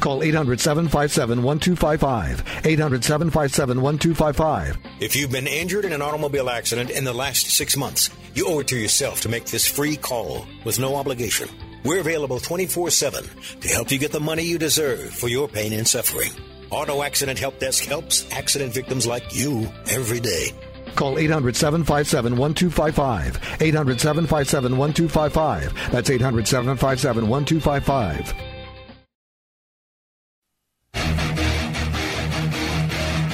Call 800 757 1255. 800 757 1255. If you've been injured in an automobile accident in the last six months, you owe it to yourself to make this free call with no obligation. We're available 24 7 to help you get the money you deserve for your pain and suffering. Auto Accident Help Desk helps accident victims like you every day. Call 800 757 1255. 800 757 1255. That's 800 757 1255.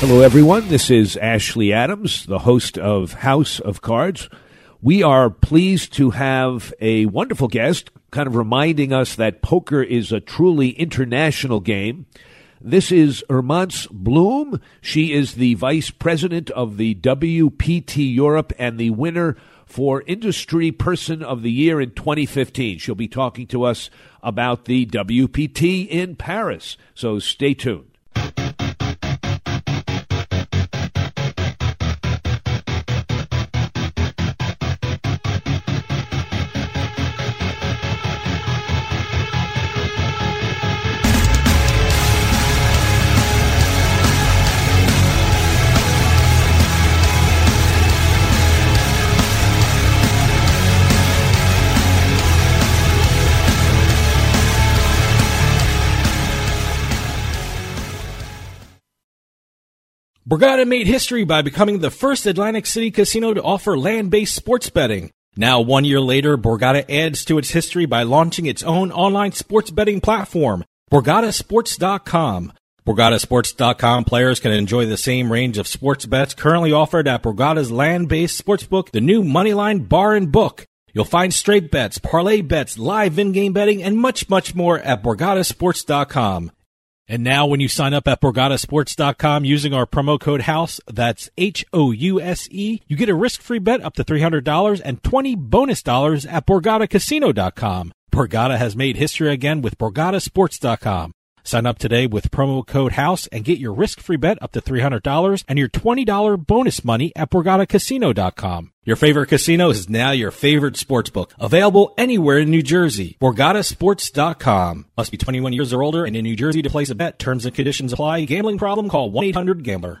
Hello, everyone. This is Ashley Adams, the host of House of Cards. We are pleased to have a wonderful guest, kind of reminding us that poker is a truly international game. This is Hermance Blum. She is the vice president of the WPT Europe and the winner for Industry Person of the Year in 2015. She'll be talking to us about the WPT in Paris. So stay tuned. Borgata made history by becoming the first Atlantic City casino to offer land-based sports betting. Now, one year later, Borgata adds to its history by launching its own online sports betting platform, BorgataSports.com. BorgataSports.com players can enjoy the same range of sports bets currently offered at Borgata's land-based sportsbook, the new Moneyline Bar and Book. You'll find straight bets, parlay bets, live in-game betting, and much, much more at BorgataSports.com. And now when you sign up at BorgataSports.com using our promo code HOUSE, that's H-O-U-S-E, you get a risk-free bet up to $300 and 20 bonus dollars at BorgataCasino.com. Borgata has made history again with BorgataSports.com. Sign up today with promo code HOUSE and get your risk-free bet up to $300 and your $20 bonus money at BorgataCasino.com. Your favorite casino is now your favorite sportsbook. Available anywhere in New Jersey. BorgataSports.com. Must be 21 years or older and in New Jersey to place a bet. Terms and conditions apply. Gambling problem? Call 1-800-GAMBLER.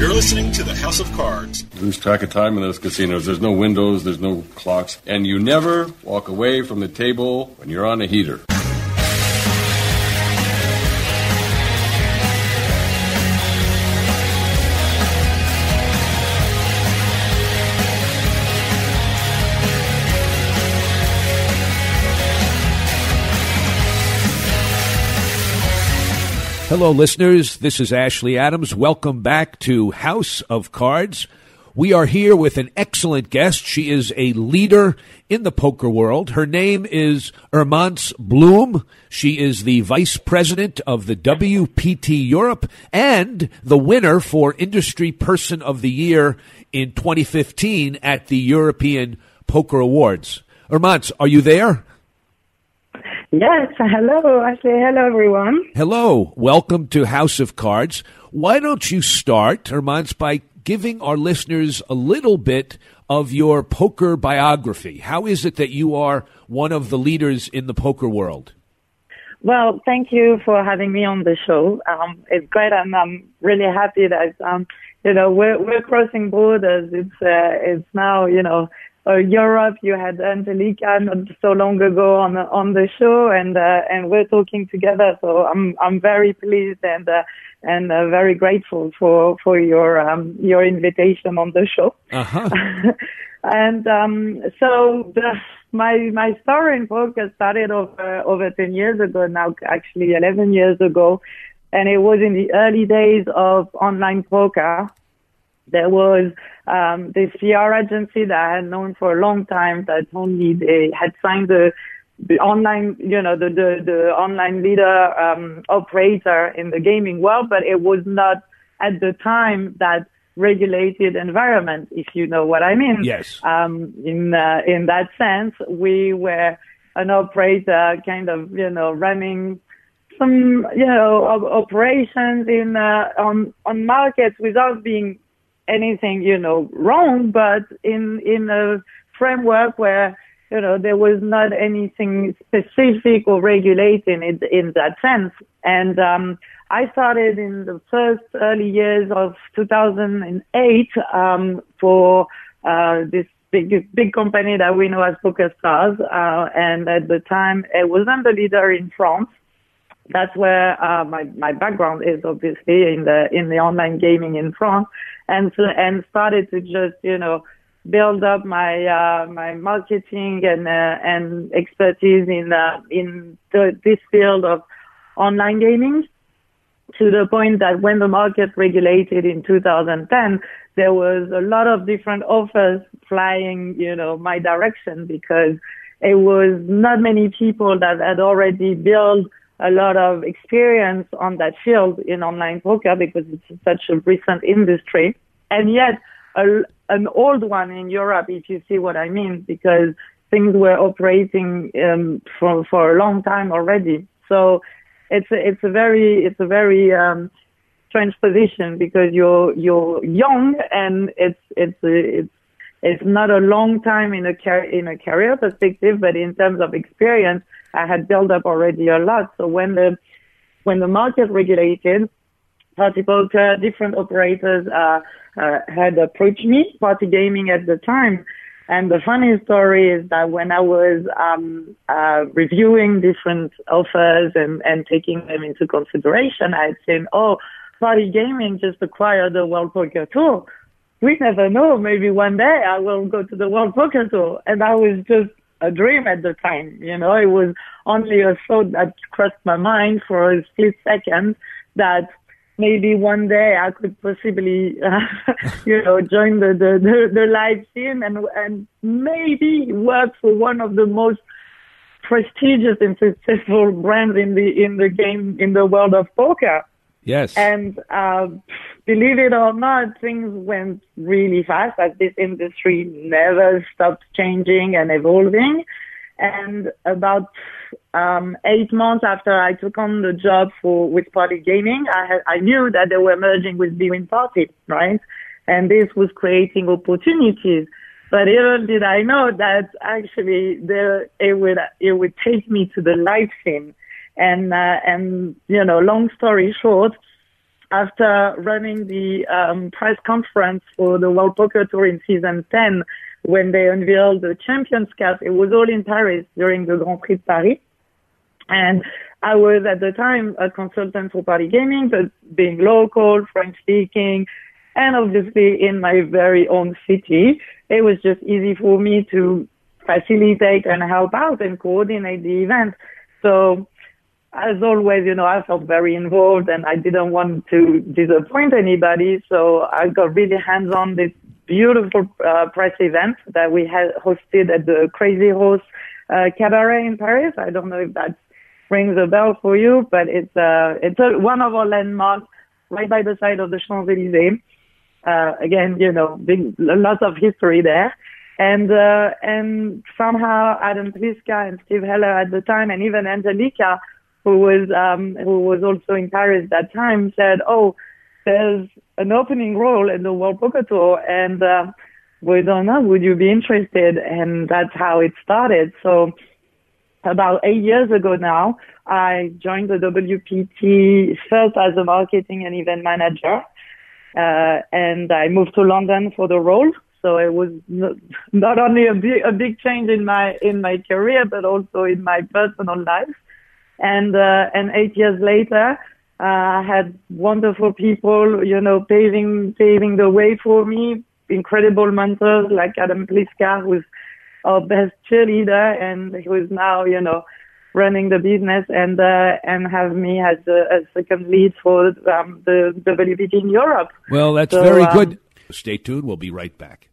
You're listening to the House of Cards. Lose track of time in those casinos. There's no windows, there's no clocks, and you never walk away from the table when you're on a heater. Hello, listeners. This is Ashley Adams. Welcome back to House of Cards. We are here with an excellent guest. She is a leader in the poker world. Her name is Hermance Blum. She is the vice president of the WPT Europe and the winner for Industry Person of the Year in 2015 at the European Poker Awards. Hermance, are you there? Yes, hello, Ashley. Hello, everyone. Hello. Welcome to House of Cards. Why don't you start, Hermance, by giving our listeners a little bit of your poker biography? How is it that you are one of the leaders in the poker world? Well, thank you for having me on the show. Um, it's great, and I'm really happy that um, you know we're we're crossing borders. It's uh, it's now you know uh, Europe. You had Angelica not so long ago on the, on the show, and uh, and we're talking together. So I'm I'm very pleased and uh, and uh, very grateful for for your um, your invitation on the show. Uh-huh. and um, so the, my my story in poker started over over ten years ago now, actually eleven years ago, and it was in the early days of online poker there was um, this PR agency that I had known for a long time that told me they had signed the the online, you know, the the, the online leader um, operator in the gaming world, but it was not at the time that regulated environment, if you know what I mean. Yes. Um, in uh, in that sense, we were an operator, kind of, you know, running some, you know, operations in uh, on on markets without being anything, you know, wrong, but in, in a framework where, you know, there was not anything specific or regulating it in that sense. And, um, I started in the first early years of 2008, um, for, uh, this big, big company that we know as PokerStars. Uh, and at the time it wasn't the leader in France that's where uh, my my background is obviously in the in the online gaming in France, and so, and started to just you know build up my uh, my marketing and uh, and expertise in uh, in the, this field of online gaming to the point that when the market regulated in 2010, there was a lot of different offers flying, you know, my direction because it was not many people that had already built a lot of experience on that field in online poker because it's such a recent industry. And yet, a, an old one in Europe, if you see what I mean, because things were operating um, for for a long time already. So it's a, it's a very it's a very um, strange position because you're you're young and it's it's it's it's not a long time in a car- in a career perspective, but in terms of experience, I had built up already a lot. So when the when the market regulated, Party Poker, different operators uh, uh, had approached me, Party Gaming at the time. And the funny story is that when I was um, uh, reviewing different offers and, and taking them into consideration, I had seen, oh, Party Gaming just acquired the World Poker Tour. We never know. Maybe one day I will go to the World Poker Tour. And I was just a dream at the time. You know, it was only a thought that crossed my mind for a split second that maybe one day I could possibly, uh, you know, join the, the, the, the live scene and, and maybe work for one of the most prestigious and successful brands in the in the game in the world of poker. Yes. And uh, believe it or not, things went really fast. As this industry never stops changing and evolving. And about um, eight months after I took on the job for with Party Gaming, I I knew that they were merging with bwin Party, right? And this was creating opportunities. But little did I know that actually there, it would it would take me to the live scene and, uh, and, you know, long story short, after running the um, press conference for the World Poker Tour in season 10, when they unveiled the Champions Cup, it was all in Paris during the Grand Prix de Paris. And I was at the time a consultant for Party Gaming, but being local, French speaking, and obviously in my very own city, it was just easy for me to facilitate and help out and coordinate the event. So as always, you know, I felt very involved and I didn't want to disappoint anybody. So I got really hands on this beautiful uh, press event that we had hosted at the Crazy Horse uh, Cabaret in Paris. I don't know if that rings a bell for you, but it's, uh, it's a, one of our landmarks right by the side of the Champs-Élysées. Uh, again, you know, big, lots of history there. And, uh, and somehow Adam Pliska and Steve Heller at the time and even Angelica who was um, who was also in Paris that time, said, "Oh, there's an opening role in the World Poker Tour, and uh, we don't know. Would you be interested?" And that's how it started. So about eight years ago now, I joined the WPT first as a marketing and event manager, uh, and I moved to London for the role. So it was not only a big, a big change in my in my career, but also in my personal life. And, uh, and eight years later, uh, I had wonderful people, you know, paving, paving the way for me, incredible mentors like Adam Pliska, who's our best cheerleader and who is now, you know, running the business and uh, and have me as a, a second lead for um, the WPT in Europe. Well, that's so, very um, good. Stay tuned. We'll be right back.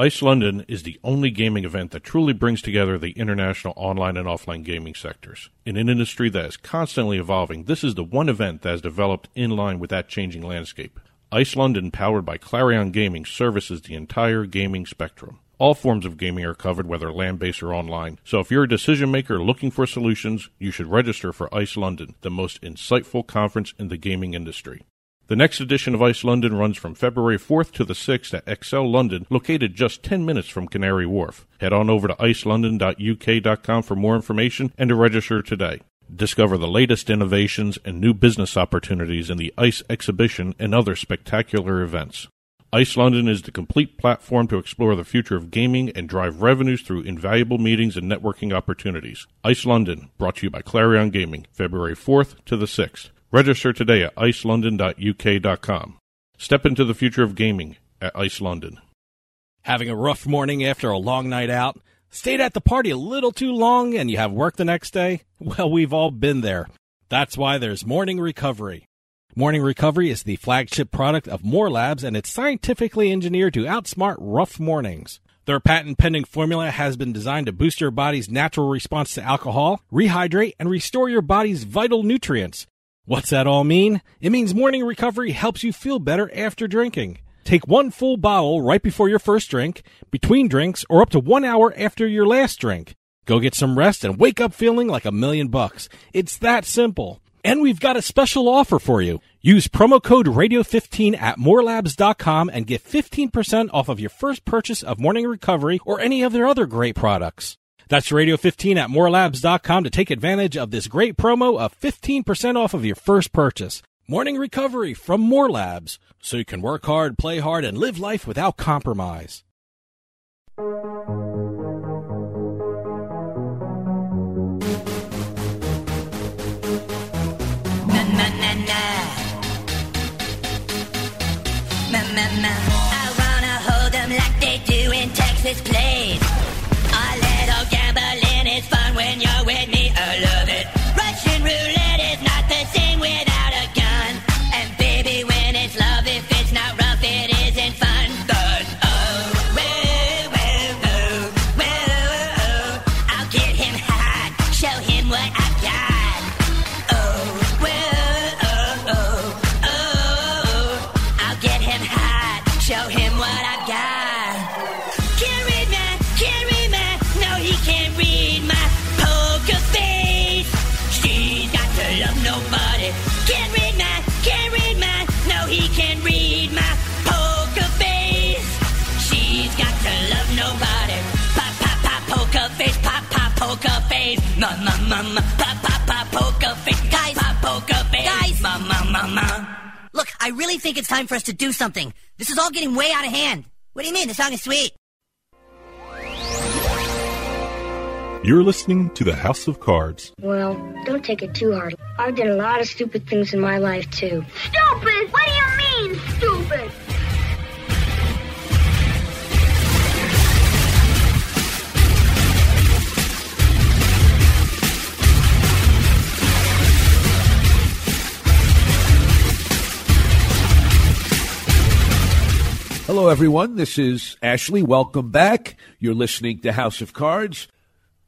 ICE London is the only gaming event that truly brings together the international online and offline gaming sectors. In an industry that is constantly evolving, this is the one event that has developed in line with that changing landscape. ICE London, powered by Clarion Gaming, services the entire gaming spectrum. All forms of gaming are covered, whether land based or online. So if you're a decision maker looking for solutions, you should register for ICE London, the most insightful conference in the gaming industry. The next edition of ICE London runs from February 4th to the 6th at ExCeL London, located just 10 minutes from Canary Wharf. Head on over to icelondon.uk.com for more information and to register today. Discover the latest innovations and new business opportunities in the ICE exhibition and other spectacular events. ICE London is the complete platform to explore the future of gaming and drive revenues through invaluable meetings and networking opportunities. ICE London, brought to you by Clarion Gaming, February 4th to the 6th. Register today at icelondon.uk.com. Step into the future of gaming at Ice London. Having a rough morning after a long night out? Stayed at the party a little too long and you have work the next day? Well, we've all been there. That's why there's Morning Recovery. Morning Recovery is the flagship product of More Labs and it's scientifically engineered to outsmart rough mornings. Their patent pending formula has been designed to boost your body's natural response to alcohol, rehydrate, and restore your body's vital nutrients. What's that all mean? It means morning recovery helps you feel better after drinking. Take one full bottle right before your first drink, between drinks, or up to one hour after your last drink. Go get some rest and wake up feeling like a million bucks. It's that simple. And we've got a special offer for you. Use promo code radio15 at morelabs.com and get 15% off of your first purchase of Morning Recovery or any of their other great products. That's Radio 15 at morelabs.com to take advantage of this great promo of 15% off of your first purchase. Morning recovery from More Labs, so you can work hard, play hard, and live life without compromise. I wanna hold them like they do in Texas I really think it's time for us to do something. This is all getting way out of hand. What do you mean? The song is sweet. You're listening to the House of Cards. Well, don't take it too hard. I've done a lot of stupid things in my life, too. Stupid! What do you Hello, everyone. This is Ashley. Welcome back. You're listening to House of Cards.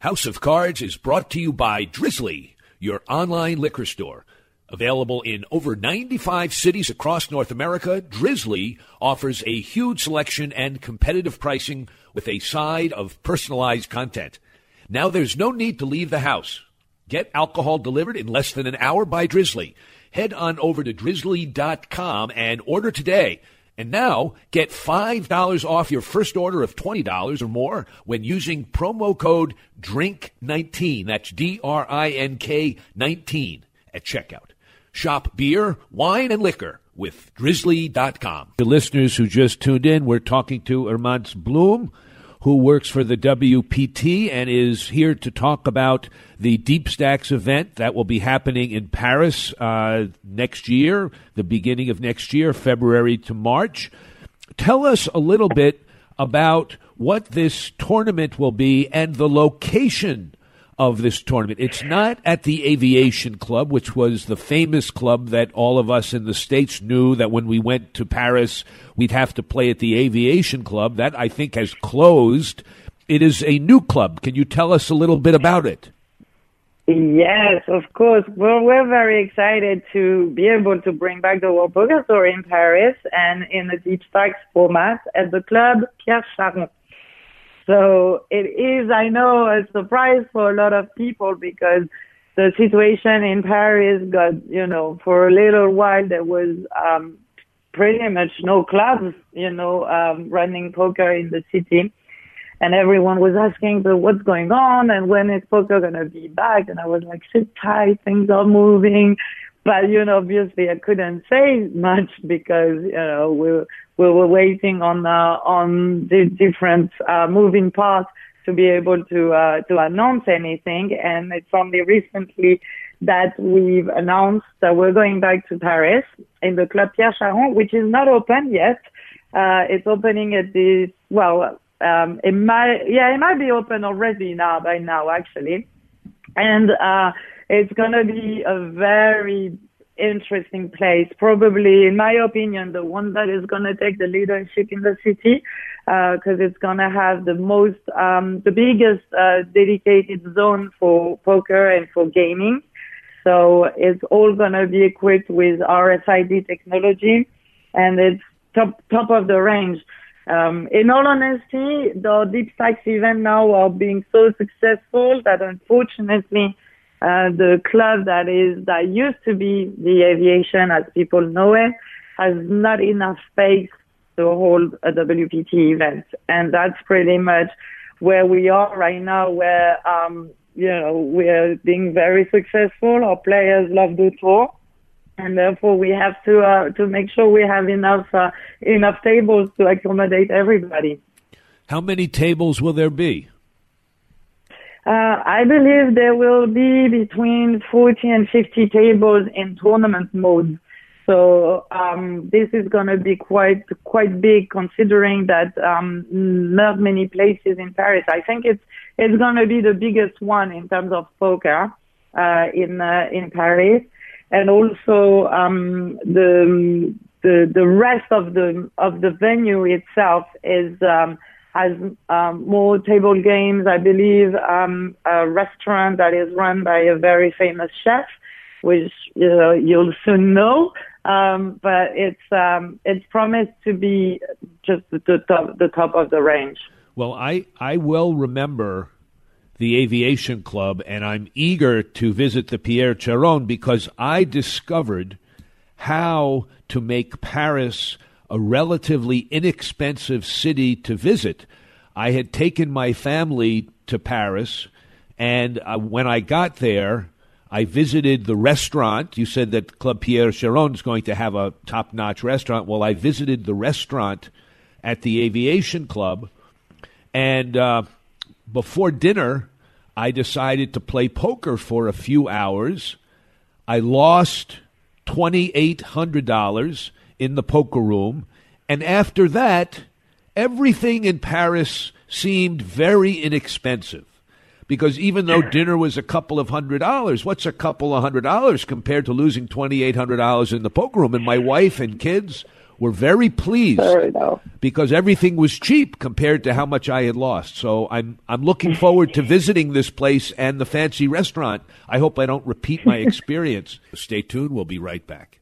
House of Cards is brought to you by Drizly, your online liquor store. Available in over 95 cities across North America, Drizly offers a huge selection and competitive pricing with a side of personalized content. Now there's no need to leave the house. Get alcohol delivered in less than an hour by Drizly. Head on over to drizly.com and order today. And now get $5 off your first order of $20 or more when using promo code DRINK19. That's D R I N K 19 at checkout. Shop beer, wine, and liquor with drizly.com. The listeners who just tuned in, we're talking to Hermance Blum, who works for the WPT and is here to talk about the Deep Stacks event that will be happening in Paris uh, next year, the beginning of next year, February to March. Tell us a little bit about what this tournament will be and the location of this tournament. It's not at the Aviation Club, which was the famous club that all of us in the States knew that when we went to Paris, we'd have to play at the Aviation Club. That, I think, has closed. It is a new club. Can you tell us a little bit about it? Yes, of course. Well, we're very excited to be able to bring back the World Poker Tour in Paris and in the Deep Stacks format at the club Pierre Charron. So it is, I know, a surprise for a lot of people because the situation in Paris got, you know, for a little while there was um, pretty much no clubs, you know, um, running poker in the city. And everyone was asking, but what's going on? And when is poker going to be back? And I was like, sit tight, things are moving. But, you know, obviously I couldn't say much because, you know, we, we were waiting on, uh, on the different, uh, moving parts to be able to, uh, to announce anything. And it's only recently that we've announced that we're going back to Paris in the Club Pierre Charron, which is not open yet. Uh, it's opening at the, well, um, it might, yeah, it might be open already now by now actually. And, uh, it's going to be a very interesting place. Probably, in my opinion, the one that is going to take the leadership in the city, because uh, it's going to have the most, um, the biggest uh, dedicated zone for poker and for gaming. So it's all going to be equipped with RFID technology, and it's top top of the range. Um, in all honesty, the Deep Stacks event now are being so successful that unfortunately uh, the club that is that used to be the aviation as people know it has not enough space to hold a WPT event, and that's pretty much where we are right now. Where um, you know we're being very successful. Our players love the tour, and therefore we have to uh, to make sure we have enough uh, enough tables to accommodate everybody. How many tables will there be? Uh, I believe there will be between 40 and 50 tables in tournament mode. So um, this is going to be quite quite big, considering that um, not many places in Paris. I think it's it's going to be the biggest one in terms of poker uh, in uh, in Paris, and also um, the the the rest of the of the venue itself is. Um, has um, more table games. I believe um, a restaurant that is run by a very famous chef, which you know, you'll soon know. Um, but it's um, it's promised to be just the top the top of the range. Well, I I will remember the aviation club, and I'm eager to visit the Pierre Charron because I discovered how to make Paris a relatively inexpensive city to visit. I had taken my family to Paris, and uh, when I got there, I visited the restaurant. You said that Club Pierre Charron is going to have a top notch restaurant. Well, I visited the restaurant at the Aviation Club, and uh, before dinner, I decided to play poker for a few hours. I lost $2,800 in the poker room. And after that, everything in Paris seemed very inexpensive. Because even though dinner was a couple of hundred dollars, what's a couple of hundred dollars compared to losing $2,800 in the poker room? And my wife and kids were very pleased because everything was cheap compared to how much I had lost. So I'm I'm looking forward to visiting this place and the fancy restaurant. I hope I don't repeat my experience. Stay tuned. We'll be right back.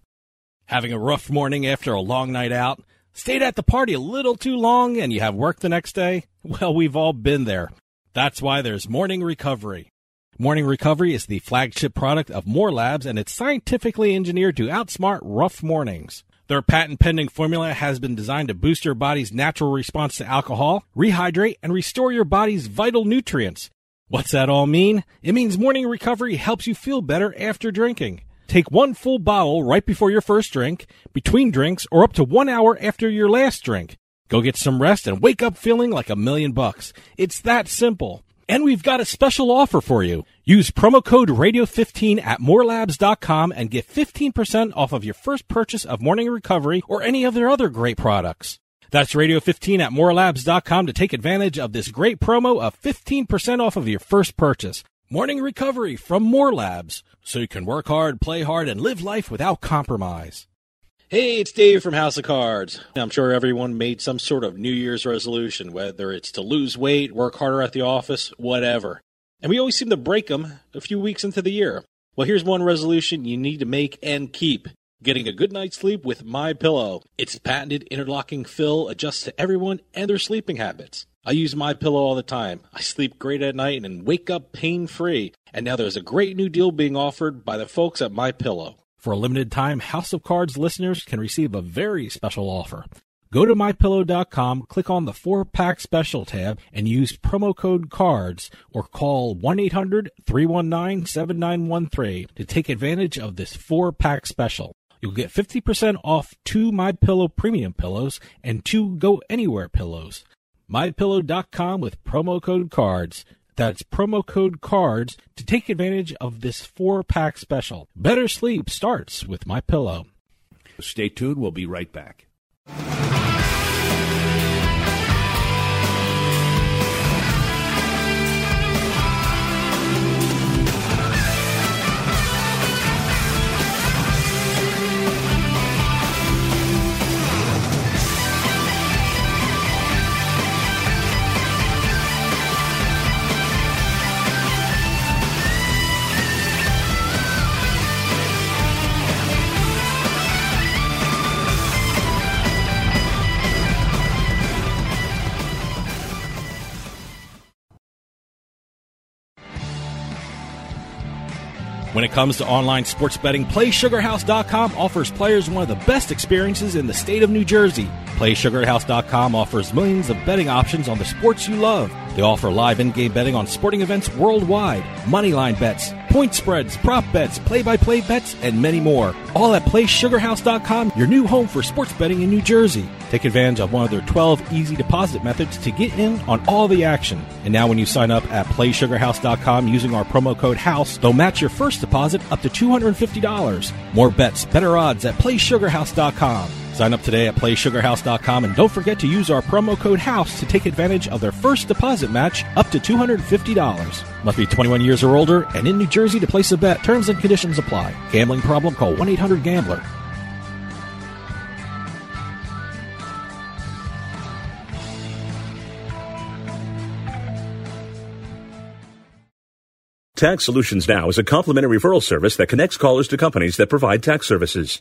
Having a rough morning after a long night out? Stayed at the party a little too long and you have work the next day? Well, we've all been there. That's why there's morning recovery. Morning Recovery is the flagship product of More Labs and it's scientifically engineered to outsmart rough mornings. Their patent pending formula has been designed to boost your body's natural response to alcohol, rehydrate, and restore your body's vital nutrients. What's that all mean? It means morning recovery helps you feel better after drinking. Take one full bottle right before your first drink, between drinks, or up to one hour after your last drink. Go get some rest and wake up feeling like a million bucks. It's that simple. And we've got a special offer for you. Use promo code radio15 at morelabs.com and get 15% off of your first purchase of Morning Recovery or any of their other great products. That's radio15 at morelabs.com to take advantage of this great promo of 15% off of your first purchase. Morning Recovery from More Labs, so you can work hard, play hard, and live life without compromise. Hey, it's Dave from House of Cards. I'm sure everyone made some sort of New Year's resolution, whether it's to lose weight, work harder at the office, whatever. And we always seem to break them a few weeks into the year. Well, here's one resolution you need to make and keep. Getting a good night's sleep with My Pillow. Its patented interlocking fill adjusts to everyone and their sleeping habits. I use My Pillow all the time. I sleep great at night and wake up pain-free. And now there's a great new deal being offered by the folks at My Pillow. For a limited time, House of Cards listeners can receive a very special offer. Go to mypillow.com, click on the 4-pack special tab, and use promo code CARDS or call 1-800-319-7913 to take advantage of this 4-pack special. You'll get 50% off two My Pillow premium pillows and two Go Anywhere pillows. mypillow.com with promo code CARDS. That's promo code CARDS to take advantage of this 4-pack special. Better sleep starts with My Pillow. Stay tuned. We'll be right back. When it comes to online sports betting, PlaySugarHouse.com offers players one of the best experiences in the state of New Jersey. PlaySugarHouse.com offers millions of betting options on the sports you love. They offer live in-game betting on sporting events worldwide, moneyline bets, point spreads, prop bets, play-by-play bets, and many more. All at PlaySugarHouse.com, your new home for sports betting in New Jersey. Take advantage of one of their 12 easy deposit methods to get in on all the action. And now when you sign up at PlaySugarHouse.com using our promo code HOUSE, they'll match your first deposit up to $250. More bets, better odds at PlaySugarHouse.com. Sign up today at PlaySugarHouse.com and don't forget to use our promo code HOUSE to take advantage of their first deposit match up to $250. Must be 21 years or older and in New Jersey to place a bet. Terms and conditions apply. Gambling problem? Call 1-800-GAMBLER. Tax Solutions Now is a complimentary referral service that connects callers to companies that provide tax services.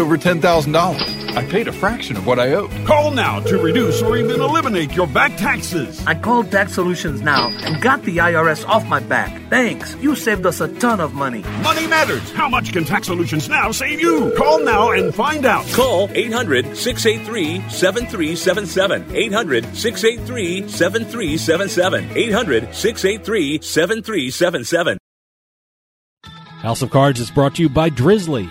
over $10,000. I paid a fraction of what I owed. Call now to reduce or even eliminate your back taxes. I called Tax Solutions Now and got the IRS off my back. Thanks. You saved us a ton of money. Money matters. How much can Tax Solutions Now save you? Call now and find out. Call 800 683 7377. 800 683 7377. 800 683 7377. House of Cards is brought to you by Drizly,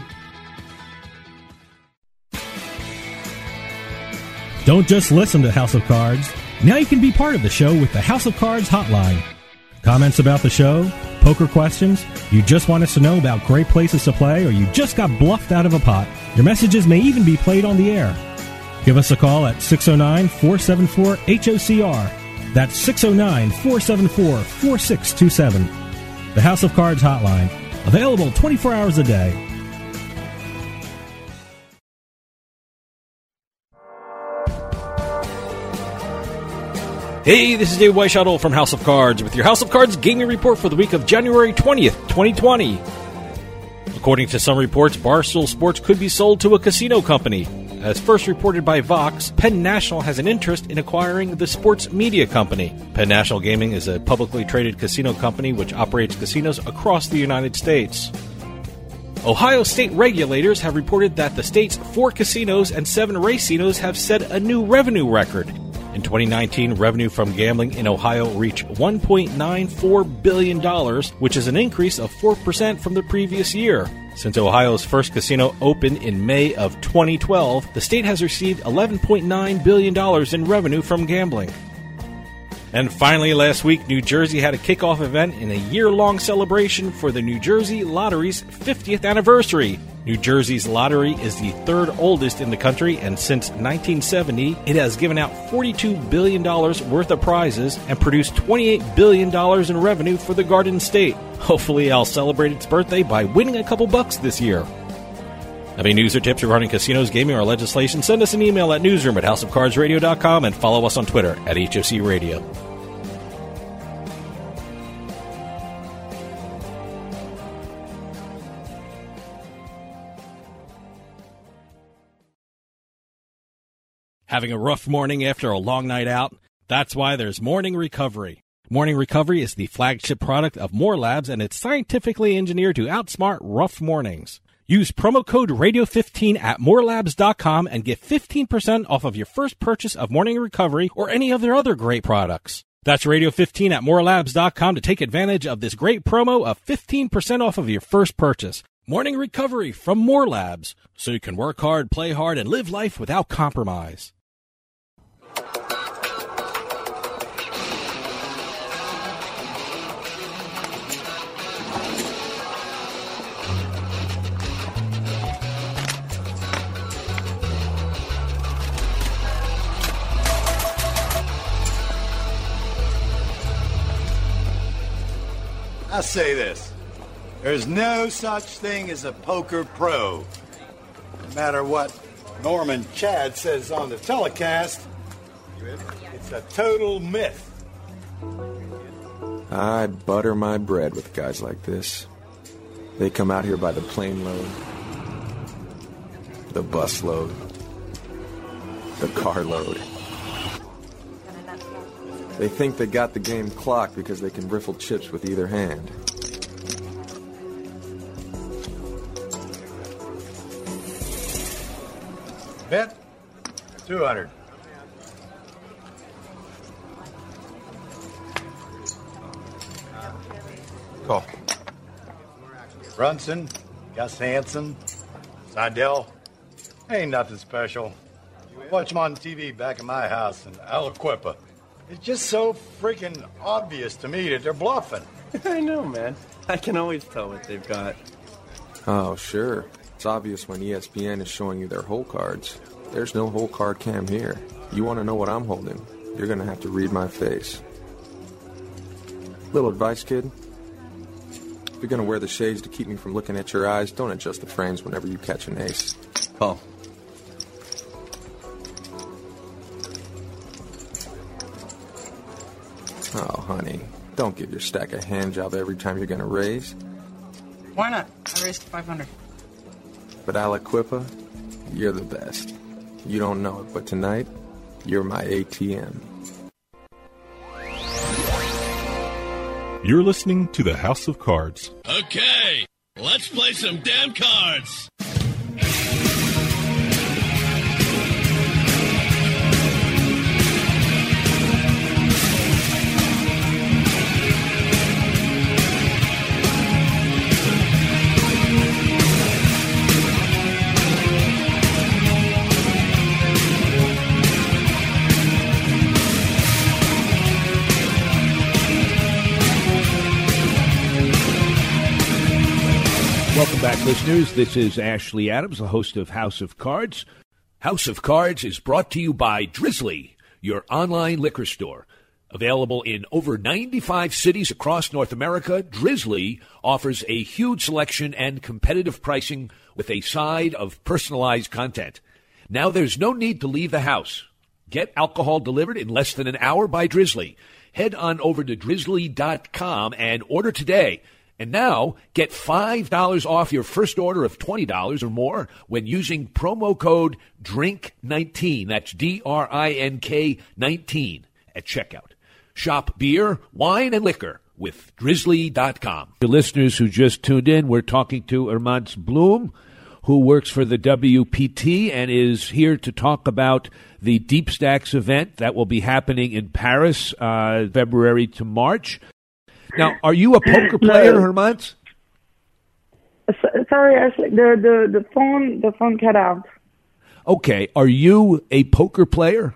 Don't just listen to House of Cards. Now you can be part of the show with the House of Cards hotline. Comments about the show? Poker questions? You just want us to know about great places to play, or you just got bluffed out of a pot? Your messages may even be played on the air. Give us a call at 609 474 HOCR. That's 609 474 4627. The House of Cards hotline. Available 24 hours a day. Hey, this is Dave Weishuttle from House of Cards with your House of Cards gaming report for the week of January 20th, 2020. According to some reports, Barstool Sports could be sold to a casino company. As first reported by Vox, Penn National has an interest in acquiring the sports media company. Penn National Gaming is a publicly traded casino company which operates casinos across the United States. Ohio state regulators have reported that the state's four casinos and seven racinos have set a new revenue record. In 2019, revenue from gambling in Ohio reached $1.94 billion, which is an increase of 4% from the previous year. Since Ohio's first casino opened in May of 2012, the state has received $11.9 billion in revenue from gambling. And finally, last week, New Jersey had a kickoff event in a year long celebration for the New Jersey Lottery's 50th anniversary. New Jersey's lottery is the third oldest in the country, and since 1970, it has given out $42 billion worth of prizes and produced $28 billion in revenue for the Garden State. Hopefully, I'll celebrate its birthday by winning a couple bucks this year. Have any news or tips regarding casinos, gaming, or legislation? Send us an email at newsroom at houseofcardsradio.com and follow us on Twitter at HOC Radio. Having a rough morning after a long night out? That's why there's Morning Recovery. Morning Recovery is the flagship product of More Labs and it's scientifically engineered to outsmart rough mornings. Use promo code radio15 at morelabs.com and get 15% off of your first purchase of Morning Recovery or any of their other great products. That's radio15 at morelabs.com to take advantage of this great promo of 15% off of your first purchase. Morning Recovery from More Labs, so you can work hard, play hard, and live life without compromise. I say this. There's no such thing as a poker pro. No matter what Norman Chad says on the telecast, it's a total myth. I butter my bread with guys like this. They come out here by the plane load, the bus load, the car load. They think they got the game clocked because they can riffle chips with either hand. Bet 200. Call. Brunson, Gus Hansen, Seidel. Ain't nothing special. Watch them on TV back in my house, in I'll. It's just so freaking obvious to me that they're bluffing. I know, man. I can always tell what they've got. Oh, sure. It's obvious when ESPN is showing you their hole cards. There's no hole card cam here. You want to know what I'm holding? You're going to have to read my face. Little advice, kid. If you're going to wear the shades to keep me from looking at your eyes, don't adjust the frames whenever you catch an ace. Oh. Oh, honey. Don't give your stack a hand job every time you're going to raise. Why not? I raised 500. But Aliquippa, you're the best. You don't know it, but tonight, you're my ATM. You're listening to the House of Cards. Okay, let's play some damn cards. Listeners. This is Ashley Adams, the host of House of Cards. House of Cards is brought to you by Drizly, your online liquor store. Available in over 95 cities across North America, Drizly offers a huge selection and competitive pricing with a side of personalized content. Now there's no need to leave the house. Get alcohol delivered in less than an hour by Drizly. Head on over to drizly.com and order today. And now get $5 off your first order of $20 or more when using promo code DRINK19. That's D R I N K 19 at checkout. Shop beer, wine, and liquor with drizly.com. The listeners who just tuned in, we're talking to Hermance Blum, who works for the WPT and is here to talk about the Deep Stacks event that will be happening in Paris, uh, February to March. Now, are you a poker player, Hermance? Sorry, Ashley, the, the, the phone the phone cut out. Okay, are you a poker player?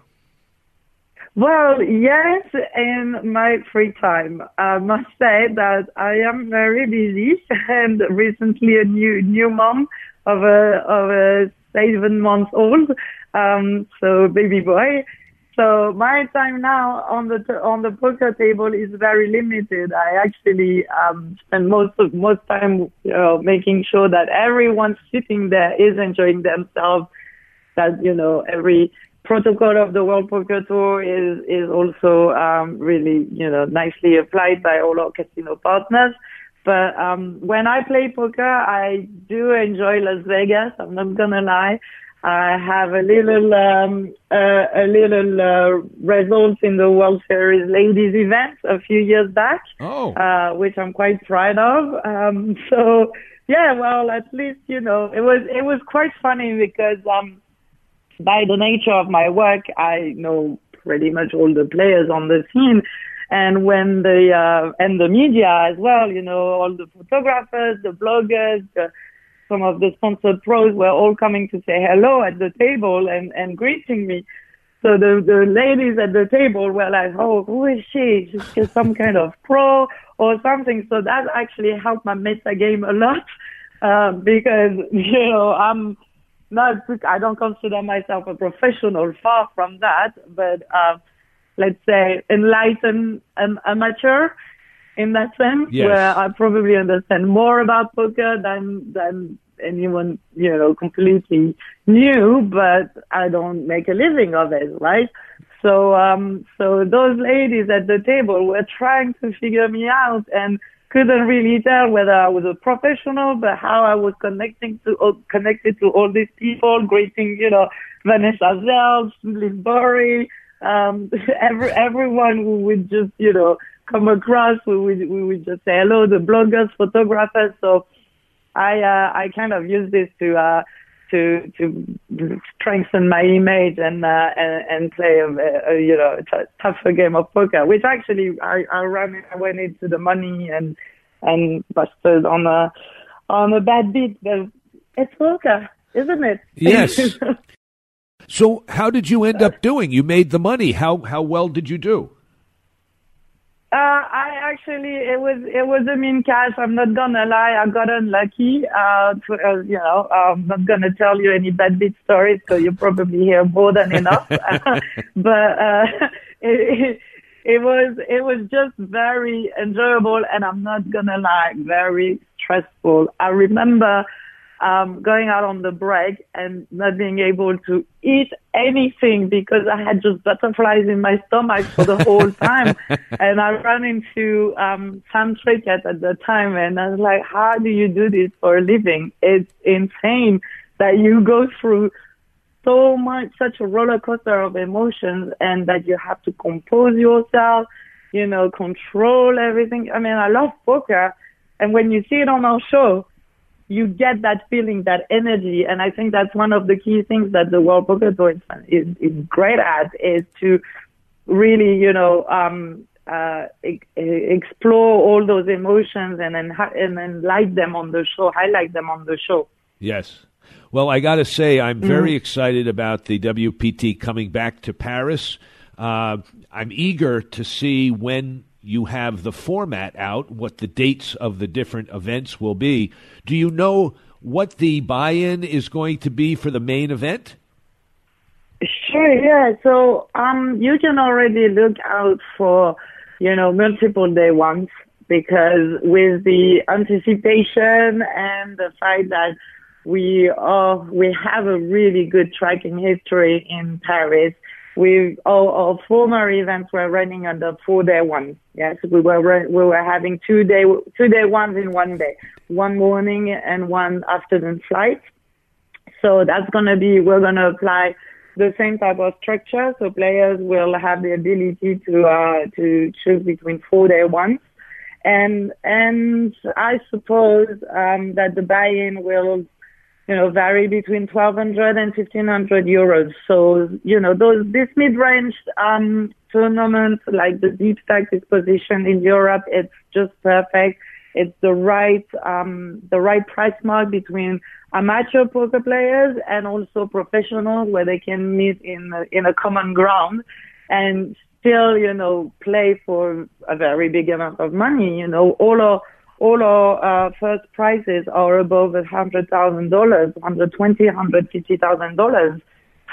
Well, yes, in my free time. I must say that I am very busy and recently a new new mom of a of a seven month old, um, so baby boy. So my time now on the on the poker table is very limited. I actually um, spend most of most time, you know, making sure that everyone sitting there is enjoying themselves. That you know every protocol of the World Poker Tour is is also um, really you know nicely applied by all our casino partners. But um, when I play poker, I do enjoy Las Vegas. I'm not gonna lie. I have a little um, uh, a little uh, results in the World Series ladies event a few years back, oh. uh, which I'm quite proud of. Um, so yeah, well, at least you know it was it was quite funny because um, by the nature of my work, I know pretty much all the players on the scene. And when the, uh, and the media as well, you know, all the photographers, the bloggers, the, some of the sponsored pros were all coming to say hello at the table and, and greeting me. So the, the ladies at the table were like, oh, who is she? She's some kind of pro or something. So that actually helped my meta game a lot, uh, because, you know, I'm, not I don't consider myself a professional, far from that, but uh, let's say enlightened um, amateur in that sense, Yes. where I probably understand more about poker than than anyone you know completely new, but I don't make a living of it, right? So um so those ladies at the table were trying to figure me out and couldn't really tell whether I was a professional, but how I was connecting to uh, connected to all these people, greeting, you know, Vanessa Zell, Liz um, every everyone who would just, you know, come across, we would we would just say hello, the bloggers, photographers. So I uh, I kind of use this to uh, to to strengthen my image and uh, and, and play a, a you know t- tougher game of poker, which actually I I ran I went into the money and and busted on a on a bad beat. But it's poker, isn't it? Yes. so, how did you end up doing? You made the money. How how well did you do? Uh, I actually, it was, it was a mean cash. I'm not gonna lie. I got unlucky. Uh, to, uh, you know, I'm not gonna tell you any bad bit stories so you probably hear more than enough. but, uh, it, it was, it was just very enjoyable and I'm not gonna lie, very stressful. I remember, um, going out on the break and not being able to eat anything because I had just butterflies in my stomach for the whole time. and I ran into um, Sam Trickett at the time and I was like, how do you do this for a living? It's insane that you go through so much, such a roller coaster of emotions and that you have to compose yourself, you know, control everything. I mean, I love poker. And when you see it on our show, you get that feeling, that energy. And I think that's one of the key things that the World Poker Tour is, is, is great at is to really, you know, um, uh, e- explore all those emotions and then, and then light them on the show, highlight them on the show. Yes. Well, I got to say, I'm very Mhm. excited about the WPT coming back to Paris. Uh, I'm eager to see when you have the format out, what the dates of the different events will be. Do you know what the buy in is going to be for the main event? Sure, yeah. So um, you can already look out for, you know, multiple day ones because with the anticipation and the fact that we are, we have a really good tracking history in Paris. We all former events were running the four day one. Yes, we were run- we were having two day two day ones in one day, one morning and one afternoon flight. So that's to be, we're to apply the same type of structure. So players will have the ability to, uh, to choose between four day ones. And, and I suppose, um, that the buy-in will, you know, vary between 1200 and 1500 euros. So, you know, those, this mid-range, um, tournament, like the deep stack is positioned in Europe, it's just perfect. It's the right, um, the right price mark between amateur poker players and also professionals where they can meet in a, in a common ground and still, you know, play for a very big amount of money. You know, all our, all our, uh, first prizes are above hundred thousand dollars, hundred twenty, hundred fifty thousand dollars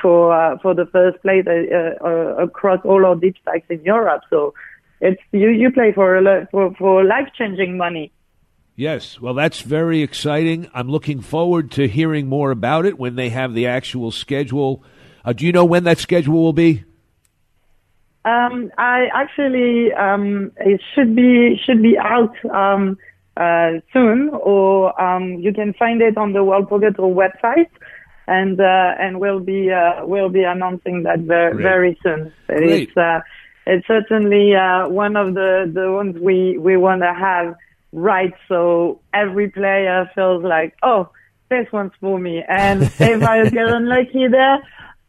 for, uh, for the first place, uh, uh, across all our deep stacks in Europe. So it's, you, you play for, a, for, for life-changing money. Yes, well, that's very exciting. I'm looking forward to hearing more about it when they have the actual schedule. Uh, do you know when that schedule will be? Um, I actually um, it should be should be out um, uh, soon, or um, you can find it on the World Poker Tour website, and uh, and we'll be uh, we'll be announcing that very Great. very soon. Great. It's uh, it's certainly uh, one of the the ones we we want to have right, so every player feels like oh this one's for me, and if I get unlucky there.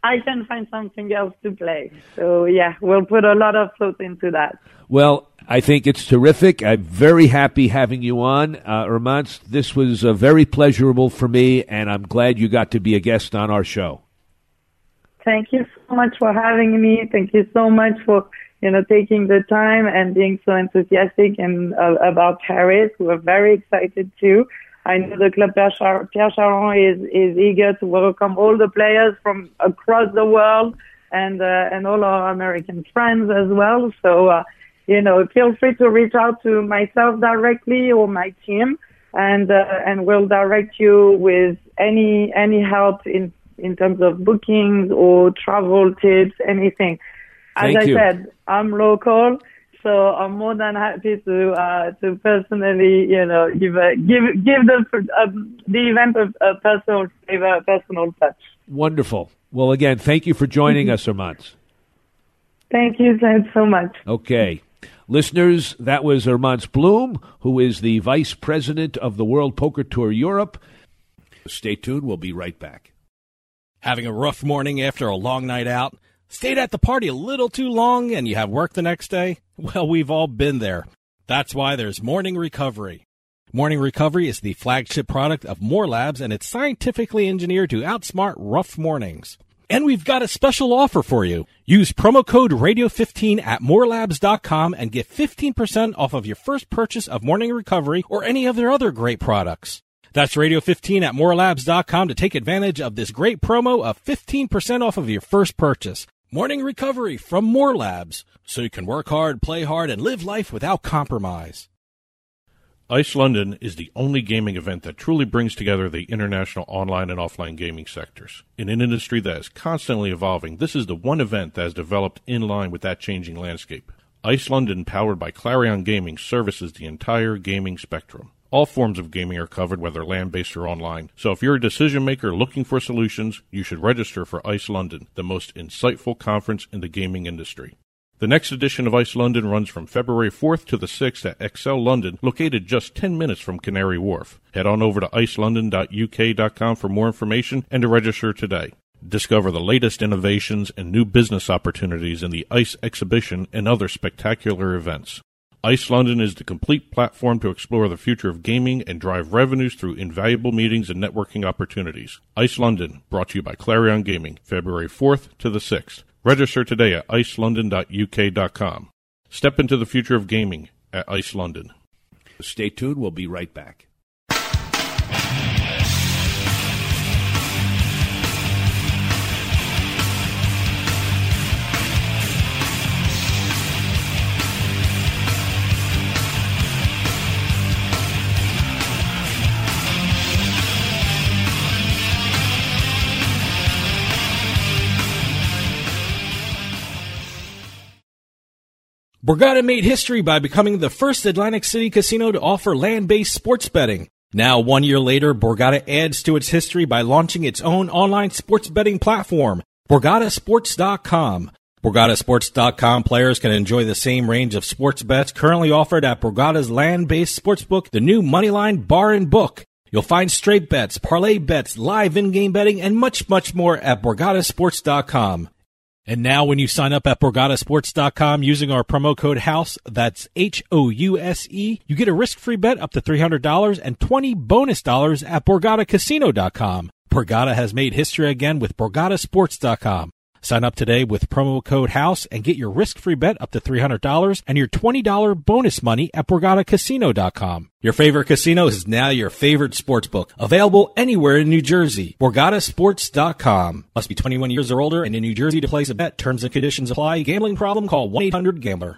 I can find something else to play. So yeah, we'll put a lot of thought into that. Well, I think it's terrific. I'm very happy having you on. Uh, Hermance, this was uh, very pleasurable for me, and I'm glad you got to be a guest on our show. Thank you so much for having me. Thank you so much for you know taking the time and being so enthusiastic and uh, about Paris. We're very excited too. I know the Club Pierre, Char- Pierre Charron is is eager to welcome all the players from across the world and uh, and all our American friends as well. So uh, you know, feel free to reach out to myself directly or my team, and uh, and we'll direct you with any any help in in terms of bookings or travel tips, anything. As Thank I you. said, I'm local, so I'm more than happy to uh, to personally, you know, give a, give give the um, the event a, a personal flavor, a personal touch. Wonderful. Well, again, thank you for joining us, Hermance. Thank you so much. Okay. Listeners, that was Hermance Blum, who is the Vice President of the World Poker Tour Europe. Stay tuned. We'll be right back. Having a rough morning after a long night out? Stayed at the party a little too long and you have work the next day? Well, we've all been there. That's why there's Morning Recovery. Morning Recovery is the flagship product of More Labs and it's scientifically engineered to outsmart rough mornings. And we've got a special offer for you. Use promo code radio15 at morelabs.com and get 15% off of your first purchase of Morning Recovery or any of their other great products. That's radio15 at morelabs.com to take advantage of this great promo of 15% off of your first purchase. Morning Recovery from More Labs, so you can work hard, play hard, and live life without compromise. ICE London is the only gaming event that truly brings together the international online and offline gaming sectors. In an industry that is constantly evolving, this is the one event that has developed in line with that changing landscape. ICE London, powered by Clarion Gaming, services the entire gaming spectrum. All forms of gaming are covered, whether land based or online. So if you're a decision maker looking for solutions, you should register for ICE London, the most insightful conference in the gaming industry. The next edition of ICE London runs from February 4th to the 6th at ExCeL London, located just 10 minutes from Canary Wharf. Head on over to icelondon.uk.com for more information and to register today. Discover the latest innovations and new business opportunities in the ICE exhibition and other spectacular events. ICE London is the complete platform to explore the future of gaming and drive revenues through invaluable meetings and networking opportunities. ICE London, brought to you by Clarion Gaming, February 4th to the 6th. Register today at icelondon.uk.com. Step into the future of gaming at ICE London. Stay tuned. We'll be right back. Borgata made history by becoming the first Atlantic City casino to offer land-based sports betting. Now, one year later, Borgata adds to its history by launching its own online sports betting platform, BorgataSports.com. BorgataSports.com players can enjoy the same range of sports bets currently offered at Borgata's land-based sportsbook, the new Moneyline Bar and Book. You'll find straight bets, parlay bets, live in-game betting, and much, much more at BorgataSports.com. And now when you sign up at BorgataSports.com using our promo code HOUSE, that's H-O-U-S-E, you get a risk-free bet up to $300 and 20 bonus dollars at BorgataCasino.com. Borgata has made history again with BorgataSports.com. Sign up today with promo code HOUSE and get your risk-free bet up to $300 and your $20 bonus money at BorgataCasino.com. Your favorite casino is now your favorite sportsbook. Available anywhere in New Jersey. BorgataSports.com. Must be 21 years or older and in New Jersey to place a bet. Terms and conditions apply. Gambling problem? Call 1-800-GAMBLER.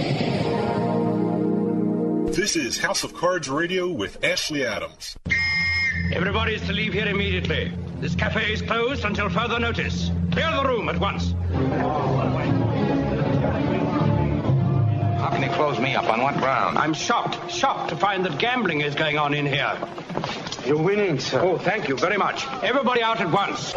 This This is House of Cards Radio with Ashley Adams. Everybody is to leave here immediately. This cafe is closed until further notice. Clear the room at once. How can you close me up? On what ground? I'm shocked, shocked to find that gambling is going on in here. You're winning, sir. Oh, thank you very much. Everybody out at once.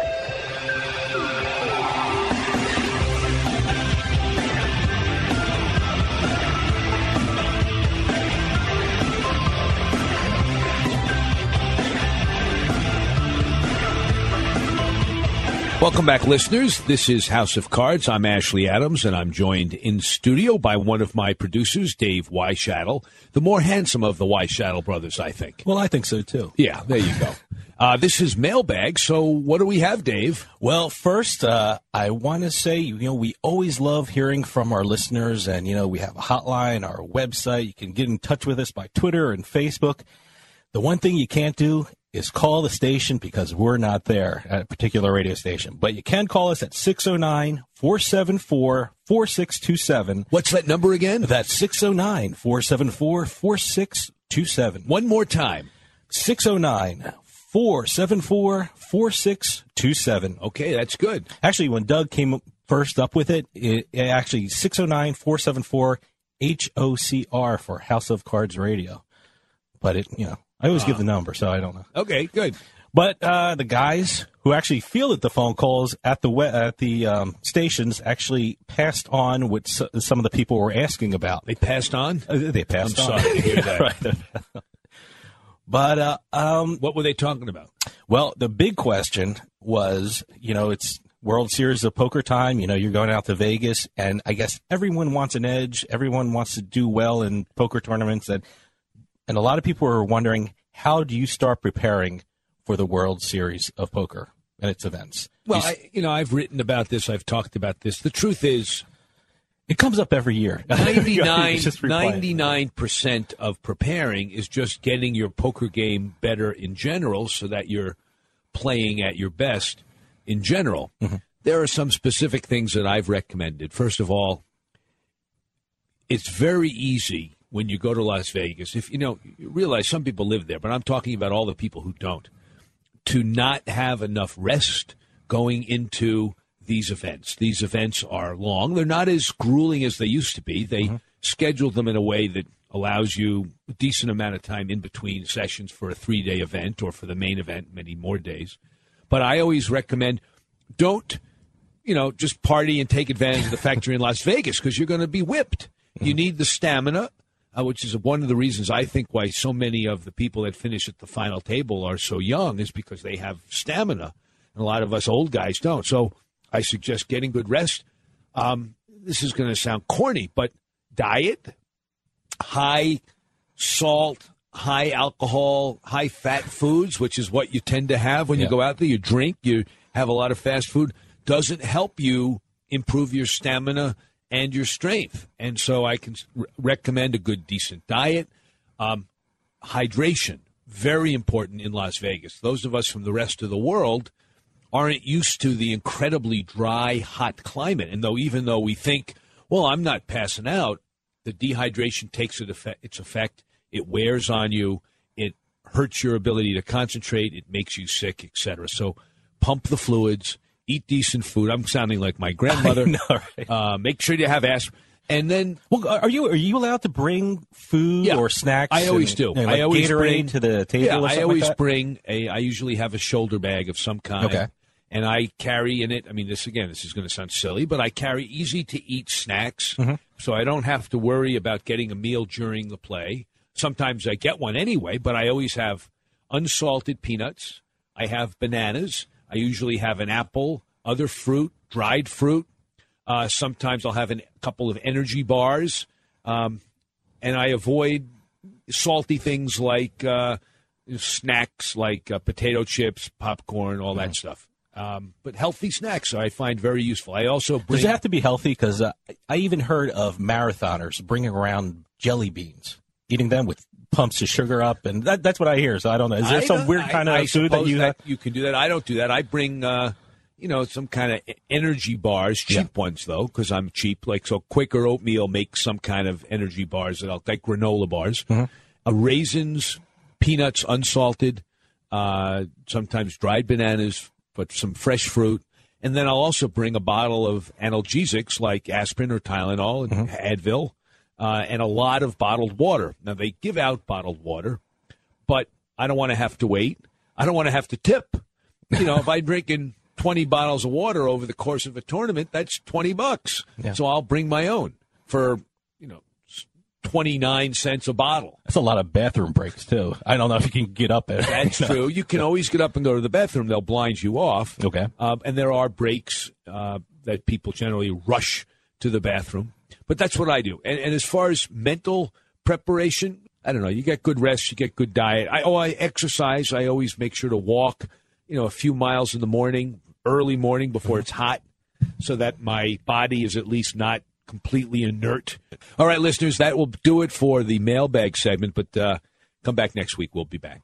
Welcome back, listeners. This is House of Cards. I'm Ashley Adams, and I'm joined in studio by one of my producers, Dave Weishattle, the more handsome of the Weishattle brothers, I think. Well, I think so too. Yeah, there you go. Uh, this is mailbag. So, what do we have, Dave? Well, first, uh, I want to say, you know, we always love hearing from our listeners, and you know, we have a hotline, our website. You can get in touch with us by Twitter and Facebook. The one thing you can't do is call the station because we're not there at a particular radio station. But you can call us at 609 474 4627. What's that number again? That's 609 474 4627. One more time 609 474 4627. Okay, that's good. Actually, when Doug came first up with it, it, it actually 609 474 HOCR for House of Cards Radio. But it, you know, I always give the number, so I don't know. Okay, good. But uh, the guys who actually fielded the phone calls at the we- at the um, stations actually passed on what s- some of the people were asking about. They passed on. Uh, they passed I'm on. sorry to hear that. right. But uh, um, what were they talking about? Well, the big question was, you know, it's World Series of Poker time. You know, you're going out to Vegas, and I guess everyone wants an edge. Everyone wants to do well in poker tournaments, and and a lot of people are wondering how do you start preparing for the World Series of Poker and its events? Well, You I, you know, I've written about this. I've talked about this. The truth is, it comes up every year. 99, 99% of preparing is just getting your poker game better in general so that you're playing at your best in general. Mm-hmm. There are some specific things that I've recommended. First of all, it's very easy when you go to Las Vegas. If you know, you realize some people live there, but I'm talking about all the people who don't. To not have enough rest going into these events. These events are long. They're not as grueling as they used to be. They mm-hmm. schedule them in a way that allows you a decent amount of time in between sessions for a three day event or for the main event, many more days. But I always recommend don't, you know, just party and take advantage of the fact you're in Las Vegas because you're going to be whipped. You mm-hmm. need the stamina, uh, which is one of the reasons I think why so many of the people that finish at the final table are so young is because they have stamina. And a lot of us old guys don't. So I suggest getting good rest. Um, this is going to sound corny, but diet, high salt, high alcohol, high fat foods, which is what you tend to have when you go out there. You drink, you have a lot of fast food, doesn't help you improve your stamina and your strength. And so I can re- recommend a good, decent diet. Um, hydration, very important in Las Vegas. Those of us from the rest of the world aren't used to the incredibly dry, hot climate. And though, even though we think, well, I'm not passing out, the dehydration takes its effect. It wears on you. It hurts your ability to concentrate. It makes you sick, etc. So, pump the fluids. Eat decent food. I'm sounding like my grandmother. know, right? uh, make sure you have ass. And then, well, are you are you allowed to bring food Yeah, or snacks? I always and, do. you know, like I always Gatorade bring to the table. Yeah, I always like bring a. I usually have a shoulder bag of some kind. Okay. And I carry in it. I mean, this again, this is going to sound silly, but I carry easy to eat snacks, Mm-hmm. so I don't have to worry about getting a meal during the play. Sometimes I get one anyway, but I always have unsalted peanuts. I have bananas. I usually have an apple, other fruit, dried fruit. Uh, sometimes I'll have a couple of energy bars, um, and I avoid salty things like uh, snacks, like uh, potato chips, popcorn, all that stuff. Um, but healthy snacks I find very useful. I also bring. Does it have to be healthy? Because uh, I even heard of marathoners bringing around jelly beans, eating them with pumps of sugar up, and that, that's what I hear. So I don't know. Is there I some weird I- kind of I food that you have? you can do that. I don't do that. I bring uh, you know, some kind of energy bars, cheap ones though, because I'm cheap. Like so, Quaker oatmeal makes some kind of energy bars that I'll like granola bars, uh, raisins, peanuts, unsalted, uh, sometimes dried bananas, but some fresh fruit. And then I'll also bring a bottle of analgesics like aspirin or Tylenol and Advil, uh, and a lot of bottled water. Now they give out bottled water, but I don't want to have to wait. I don't want to have to tip. You know, if I'm drinking 20 bottles of water over the course of a tournament, that's 20 bucks. So I'll bring my own for, you know, 29 cents a bottle. That's a lot of bathroom breaks too. I don't know if you can get up there. That's true. You can always get up and go to the bathroom. They'll blind you off. Okay. Um, and there are breaks uh, that people generally rush to the bathroom. But that's what I do. And, and as far as mental preparation, I don't know. You get good rest, you get good diet. I, oh, I exercise. I always make sure to walk, you know, a few miles in the morning, early morning before it's hot, so that my body is at least not completely inert. All right, listeners, that will do it for the mailbag segment. But uh, come back next week. We'll be back.